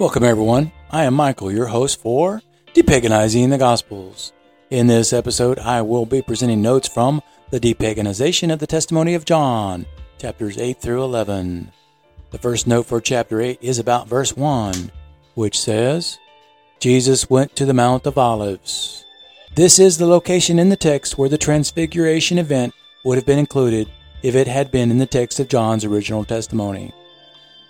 Welcome, everyone. I am Michael, your host for Depaganizing the Gospels. In this episode, I will be presenting notes from the depaganization of the testimony of John, chapters 8 through 11. The first note for chapter 8 is about verse 1, which says, Jesus went to the Mount of Olives. This is the location in the text where the Transfiguration event would have been included if it had been in the text of John's original testimony.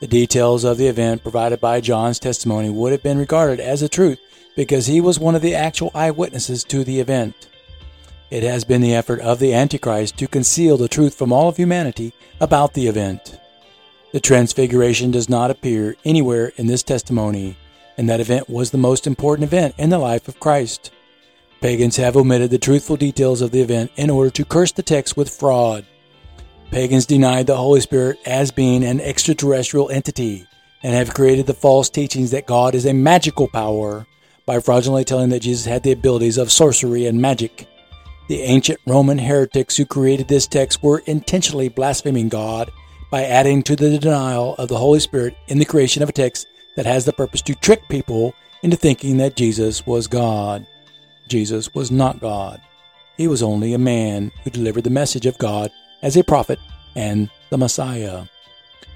The details of the event provided by John's testimony would have been regarded as a truth because he was one of the actual eyewitnesses to the event. It has been the effort of the Antichrist to conceal the truth from all of humanity about the event. The Transfiguration does not appear anywhere in this testimony, and that event was the most important event in the life of Christ. Pagans have omitted the truthful details of the event in order to curse the text with fraud. Pagans denied the Holy Spirit as being an extraterrestrial entity and have created the false teachings that God is a magical power by fraudulently telling that Jesus had the abilities of sorcery and magic. The ancient Roman heretics who created this text were intentionally blaspheming God by adding to the denial of the Holy Spirit in the creation of a text that has the purpose to trick people into thinking that Jesus was God. Jesus was not God. He was only a man who delivered the message of God as a prophet and the Messiah.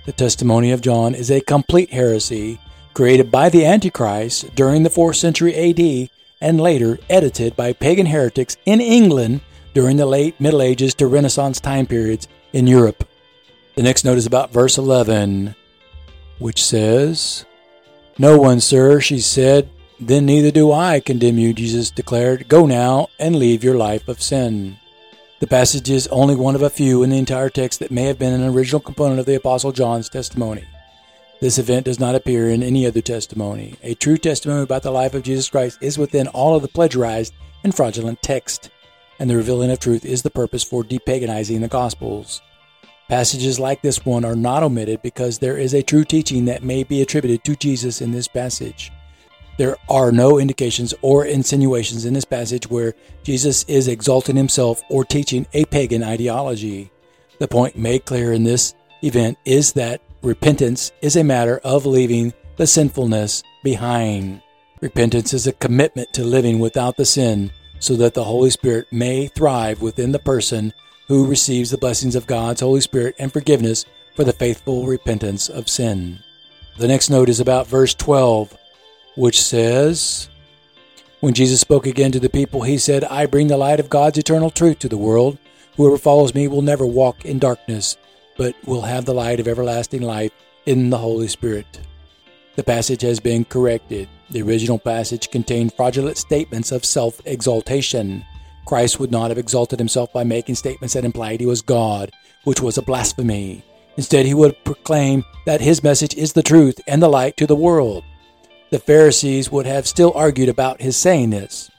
The testimony of John is a complete heresy created by the Antichrist during the 4th century AD and later edited by pagan heretics in England during the late Middle Ages to Renaissance time periods in Europe. The next note is about verse 11, which says, No one, sir, she said, then neither do I condemn you, Jesus declared. Go now and leave your life of sin. The passage is only one of a few in the entire text that may have been an original component of the Apostle John's testimony. This event does not appear in any other testimony. A true testimony about the life of Jesus Christ is within all of the plagiarized and fraudulent text, and the revealing of truth is the purpose for depaganizing the Gospels. Passages like this one are not omitted because there is a true teaching that may be attributed to Jesus in this passage. There are no indications or insinuations in this passage where Jesus is exalting himself or teaching a pagan ideology. The point made clear in this event is that repentance is a matter of leaving the sinfulness behind. Repentance is a commitment to living without the sin so that the Holy Spirit may thrive within the person who receives the blessings of God's Holy Spirit and forgiveness for the faithful repentance of sin. The next note is about verse 12 which says, When Jesus spoke again to the people, he said, I bring the light of God's eternal truth to the world. Whoever follows me will never walk in darkness, but will have the light of everlasting life in the Holy Spirit. The passage has been corrected. The original passage contained fraudulent statements of self exaltation. Christ would not have exalted himself by making statements that implied he was God, which was a blasphemy. Instead, he would proclaim that his message is the truth and the light to the world the Pharisees would have still argued about his saying this.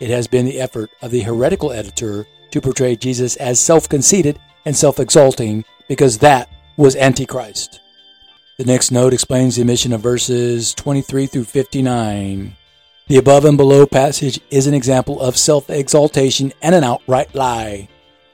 It has been the effort of the heretical editor to portray Jesus as self conceited and self exalting because that was Antichrist. The next note explains the omission of verses 23 through 59. The above and below passage is an example of self exaltation and an outright lie.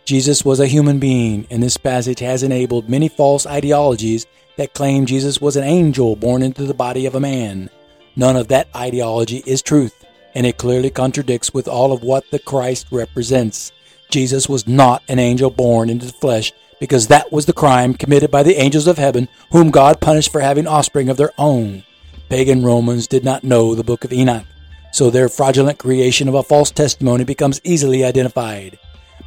Jesus was a human being, and this passage has enabled many false ideologies that claim Jesus was an angel born into the body of a man. None of that ideology is truth, and it clearly contradicts with all of what the Christ represents. Jesus was not an angel born into the flesh because that was the crime committed by the angels of heaven, whom God punished for having offspring of their own. Pagan Romans did not know the book of Enoch, so their fraudulent creation of a false testimony becomes easily identified.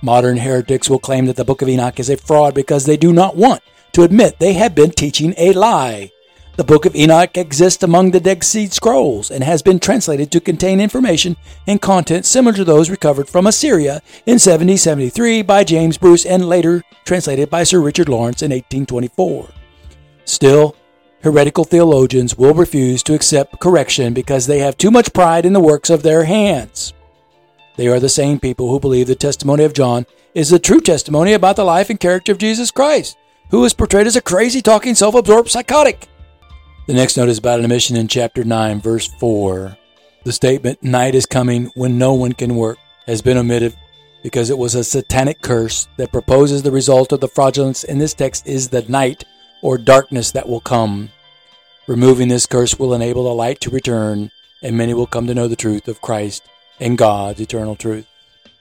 Modern heretics will claim that the book of Enoch is a fraud because they do not want to admit they have been teaching a lie. The Book of Enoch exists among the Dead Sea Scrolls and has been translated to contain information and content similar to those recovered from Assyria in 1773 by James Bruce and later translated by Sir Richard Lawrence in 1824. Still, heretical theologians will refuse to accept correction because they have too much pride in the works of their hands. They are the same people who believe the testimony of John is the true testimony about the life and character of Jesus Christ, who is portrayed as a crazy talking, self absorbed psychotic. The next note is about an omission in chapter 9, verse 4. The statement, night is coming when no one can work, has been omitted because it was a satanic curse that proposes the result of the fraudulence in this text is the night or darkness that will come. Removing this curse will enable the light to return, and many will come to know the truth of Christ and God's eternal truth.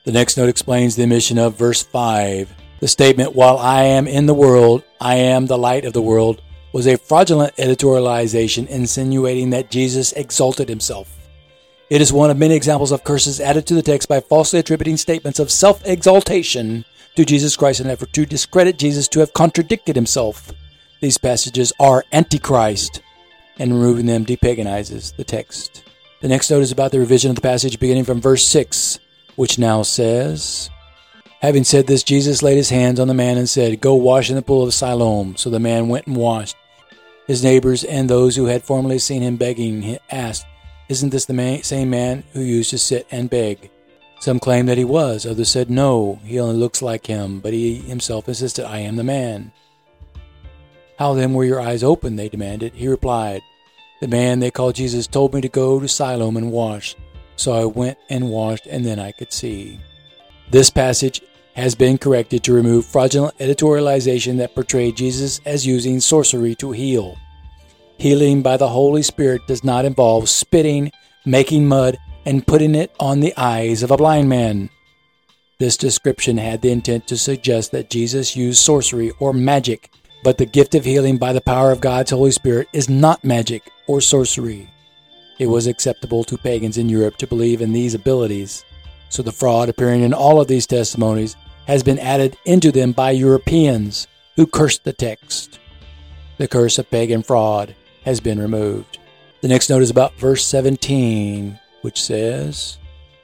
The next note explains the omission of verse 5. The statement, While I am in the world, I am the light of the world, was a fraudulent editorialization insinuating that Jesus exalted himself. It is one of many examples of curses added to the text by falsely attributing statements of self exaltation to Jesus Christ in an effort to discredit Jesus to have contradicted himself. These passages are antichrist, and removing them depaganizes the text. The next note is about the revision of the passage beginning from verse 6, which now says, Having said this, Jesus laid his hands on the man and said, Go wash in the pool of Siloam. So the man went and washed. His neighbors and those who had formerly seen him begging asked, Isn't this the same man who used to sit and beg? Some claimed that he was, others said, No, he only looks like him, but he himself insisted, I am the man. How then were your eyes opened? They demanded. He replied, The man they called Jesus told me to go to Siloam and wash. So I went and washed, and then I could see. This passage has been corrected to remove fraudulent editorialization that portrayed Jesus as using sorcery to heal. Healing by the Holy Spirit does not involve spitting, making mud, and putting it on the eyes of a blind man. This description had the intent to suggest that Jesus used sorcery or magic, but the gift of healing by the power of God's Holy Spirit is not magic or sorcery. It was acceptable to pagans in Europe to believe in these abilities, so the fraud appearing in all of these testimonies has been added into them by Europeans who cursed the text. The curse of pagan fraud has been removed. The next note is about verse 17, which says,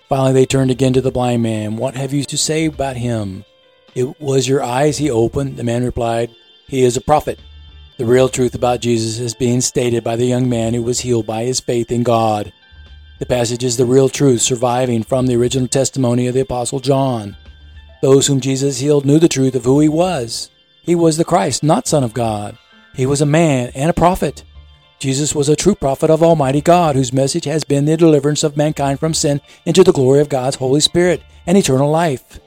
Finally they turned again to the blind man. What have you to say about him? It was your eyes he opened. The man replied, He is a prophet. The real truth about Jesus is being stated by the young man who was healed by his faith in God. The passage is the real truth surviving from the original testimony of the Apostle John. Those whom Jesus healed knew the truth of who he was. He was the Christ, not Son of God. He was a man and a prophet. Jesus was a true prophet of Almighty God, whose message has been the deliverance of mankind from sin into the glory of God's Holy Spirit and eternal life.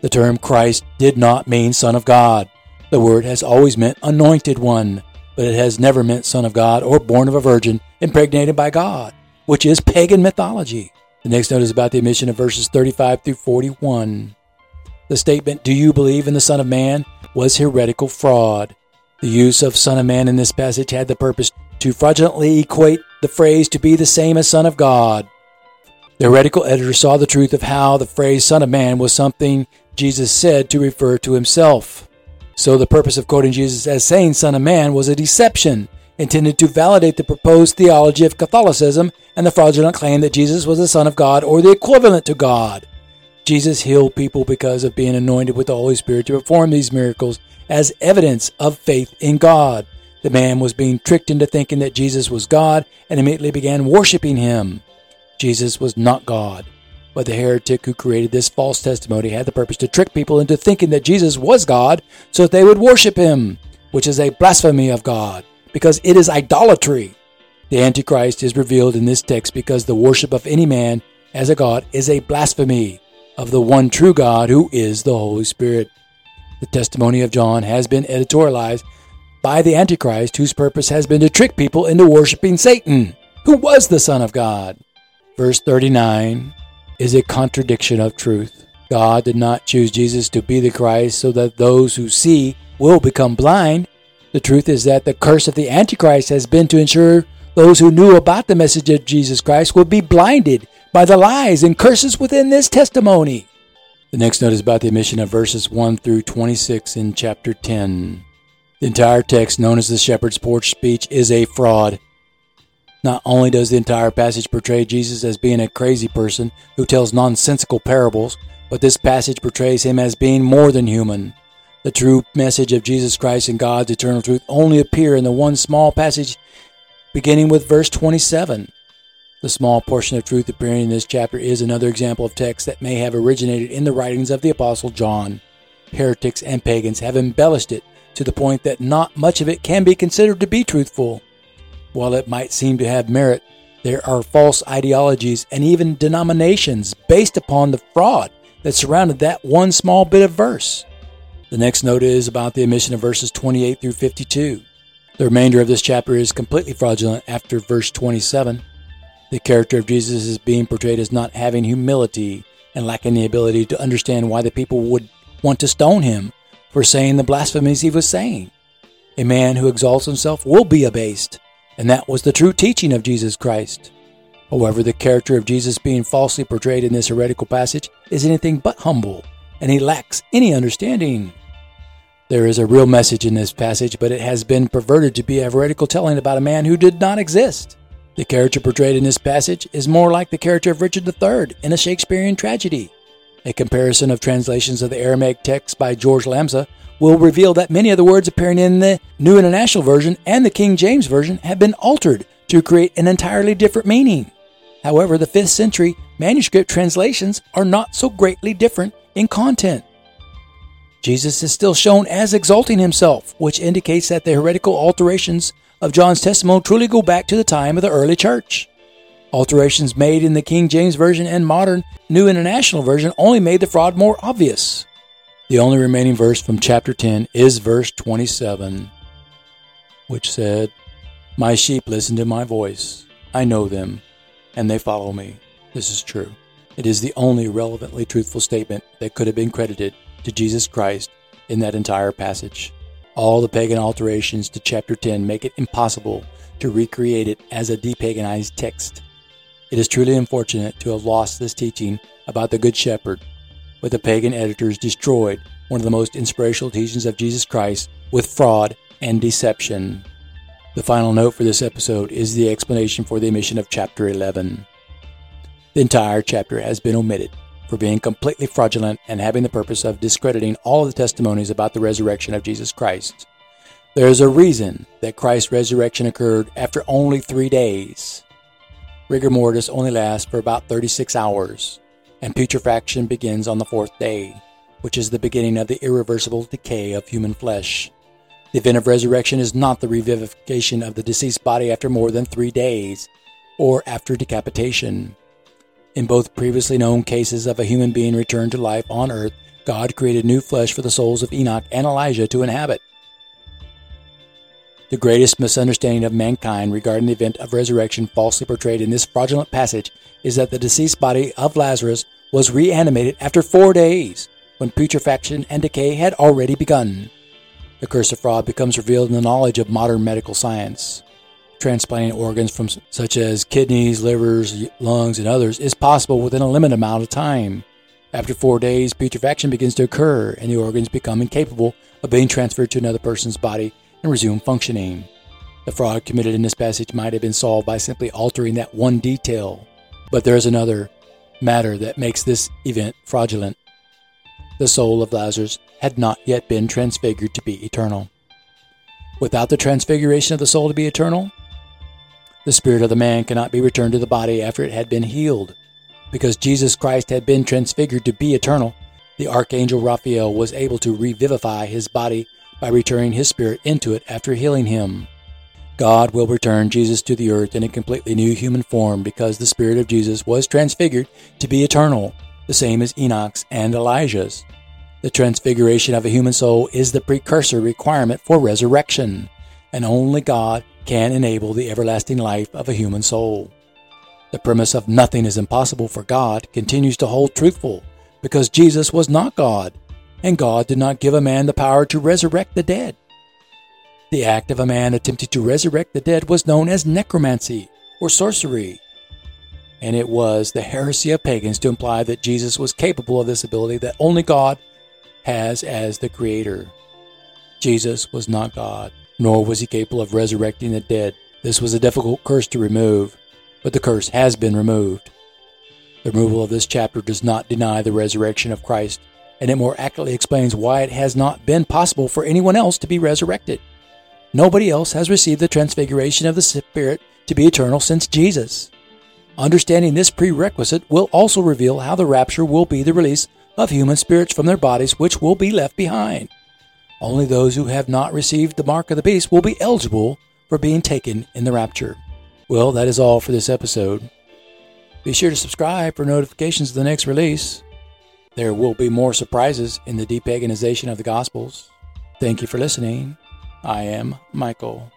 The term Christ did not mean Son of God. The word has always meant anointed one, but it has never meant Son of God or born of a virgin, impregnated by God, which is pagan mythology. The next note is about the omission of verses 35 through 41. The statement, Do you believe in the Son of Man? was heretical fraud. The use of Son of Man in this passage had the purpose to fraudulently equate the phrase to be the same as Son of God. The heretical editor saw the truth of how the phrase Son of Man was something Jesus said to refer to himself. So the purpose of quoting Jesus as saying Son of Man was a deception intended to validate the proposed theology of Catholicism and the fraudulent claim that Jesus was the Son of God or the equivalent to God. Jesus healed people because of being anointed with the Holy Spirit to perform these miracles as evidence of faith in God. The man was being tricked into thinking that Jesus was God and immediately began worshiping him. Jesus was not God, but the heretic who created this false testimony had the purpose to trick people into thinking that Jesus was God so that they would worship him, which is a blasphemy of God, because it is idolatry. The Antichrist is revealed in this text because the worship of any man as a God is a blasphemy of the one true God who is the Holy Spirit. The testimony of John has been editorialized by the Antichrist, whose purpose has been to trick people into worshiping Satan, who was the Son of God. Verse 39 is a contradiction of truth. God did not choose Jesus to be the Christ so that those who see will become blind. The truth is that the curse of the Antichrist has been to ensure those who knew about the message of Jesus Christ would be blinded by the lies and curses within this testimony. The next note is about the omission of verses 1 through 26 in chapter 10. The entire text, known as the shepherd's porch speech, is a fraud. Not only does the entire passage portray Jesus as being a crazy person who tells nonsensical parables, but this passage portrays him as being more than human. The true message of Jesus Christ and God's eternal truth only appear in the one small passage beginning with verse 27. The small portion of truth appearing in this chapter is another example of text that may have originated in the writings of the Apostle John. Heretics and pagans have embellished it to the point that not much of it can be considered to be truthful. While it might seem to have merit, there are false ideologies and even denominations based upon the fraud that surrounded that one small bit of verse. The next note is about the omission of verses 28 through 52. The remainder of this chapter is completely fraudulent after verse 27. The character of Jesus is being portrayed as not having humility and lacking the ability to understand why the people would want to stone him for saying the blasphemies he was saying. A man who exalts himself will be abased, and that was the true teaching of Jesus Christ. However, the character of Jesus being falsely portrayed in this heretical passage is anything but humble, and he lacks any understanding. There is a real message in this passage, but it has been perverted to be a heretical telling about a man who did not exist. The character portrayed in this passage is more like the character of Richard III in a Shakespearean tragedy. A comparison of translations of the Aramaic text by George Lamsa will reveal that many of the words appearing in the New International Version and the King James Version have been altered to create an entirely different meaning. However, the 5th century manuscript translations are not so greatly different in content. Jesus is still shown as exalting himself, which indicates that the heretical alterations of John's testimony truly go back to the time of the early church. Alterations made in the King James Version and modern New International Version only made the fraud more obvious. The only remaining verse from chapter 10 is verse 27, which said, My sheep listen to my voice. I know them, and they follow me. This is true. It is the only relevantly truthful statement that could have been credited to Jesus Christ in that entire passage. All the pagan alterations to chapter 10 make it impossible to recreate it as a depaganized text. It is truly unfortunate to have lost this teaching about the Good Shepherd, but the pagan editors destroyed one of the most inspirational teachings of Jesus Christ with fraud and deception. The final note for this episode is the explanation for the omission of chapter 11. The entire chapter has been omitted for being completely fraudulent and having the purpose of discrediting all the testimonies about the resurrection of Jesus Christ. There is a reason that Christ's resurrection occurred after only three days. Rigor mortis only lasts for about 36 hours, and putrefaction begins on the fourth day, which is the beginning of the irreversible decay of human flesh. The event of resurrection is not the revivification of the deceased body after more than three days, or after decapitation. In both previously known cases of a human being returned to life on earth, God created new flesh for the souls of Enoch and Elijah to inhabit. The greatest misunderstanding of mankind regarding the event of resurrection falsely portrayed in this fraudulent passage is that the deceased body of Lazarus was reanimated after four days, when putrefaction and decay had already begun. The curse of fraud becomes revealed in the knowledge of modern medical science transplanting organs from such as kidneys, livers, lungs, and others is possible within a limited amount of time. After four days, putrefaction begins to occur, and the organs become incapable of being transferred to another person's body and resume functioning. The fraud committed in this passage might have been solved by simply altering that one detail, but there is another matter that makes this event fraudulent. The soul of Lazarus had not yet been transfigured to be eternal. Without the transfiguration of the soul to be eternal, the spirit of the man cannot be returned to the body after it had been healed. Because Jesus Christ had been transfigured to be eternal, the archangel Raphael was able to revivify his body by returning his spirit into it after healing him. God will return Jesus to the earth in a completely new human form because the spirit of Jesus was transfigured to be eternal, the same as Enoch's and Elijah's. The transfiguration of a human soul is the precursor requirement for resurrection, and only God can enable the everlasting life of a human soul. The premise of nothing is impossible for God continues to hold truthful because Jesus was not God, and God did not give a man the power to resurrect the dead. The act of a man attempting to resurrect the dead was known as necromancy or sorcery, and it was the heresy of pagans to imply that Jesus was capable of this ability that only God has as the Creator. Jesus was not God nor was he capable of resurrecting the dead. This was a difficult curse to remove, but the curse has been removed. The removal of this chapter does not deny the resurrection of Christ, and it more accurately explains why it has not been possible for anyone else to be resurrected. Nobody else has received the transfiguration of the Spirit to be eternal since Jesus. Understanding this prerequisite will also reveal how the rapture will be the release of human spirits from their bodies, which will be left behind. Only those who have not received the mark of the beast will be eligible for being taken in the rapture. Well, that is all for this episode. Be sure to subscribe for notifications of the next release. There will be more surprises in the depaganization of the Gospels. Thank you for listening. I am Michael.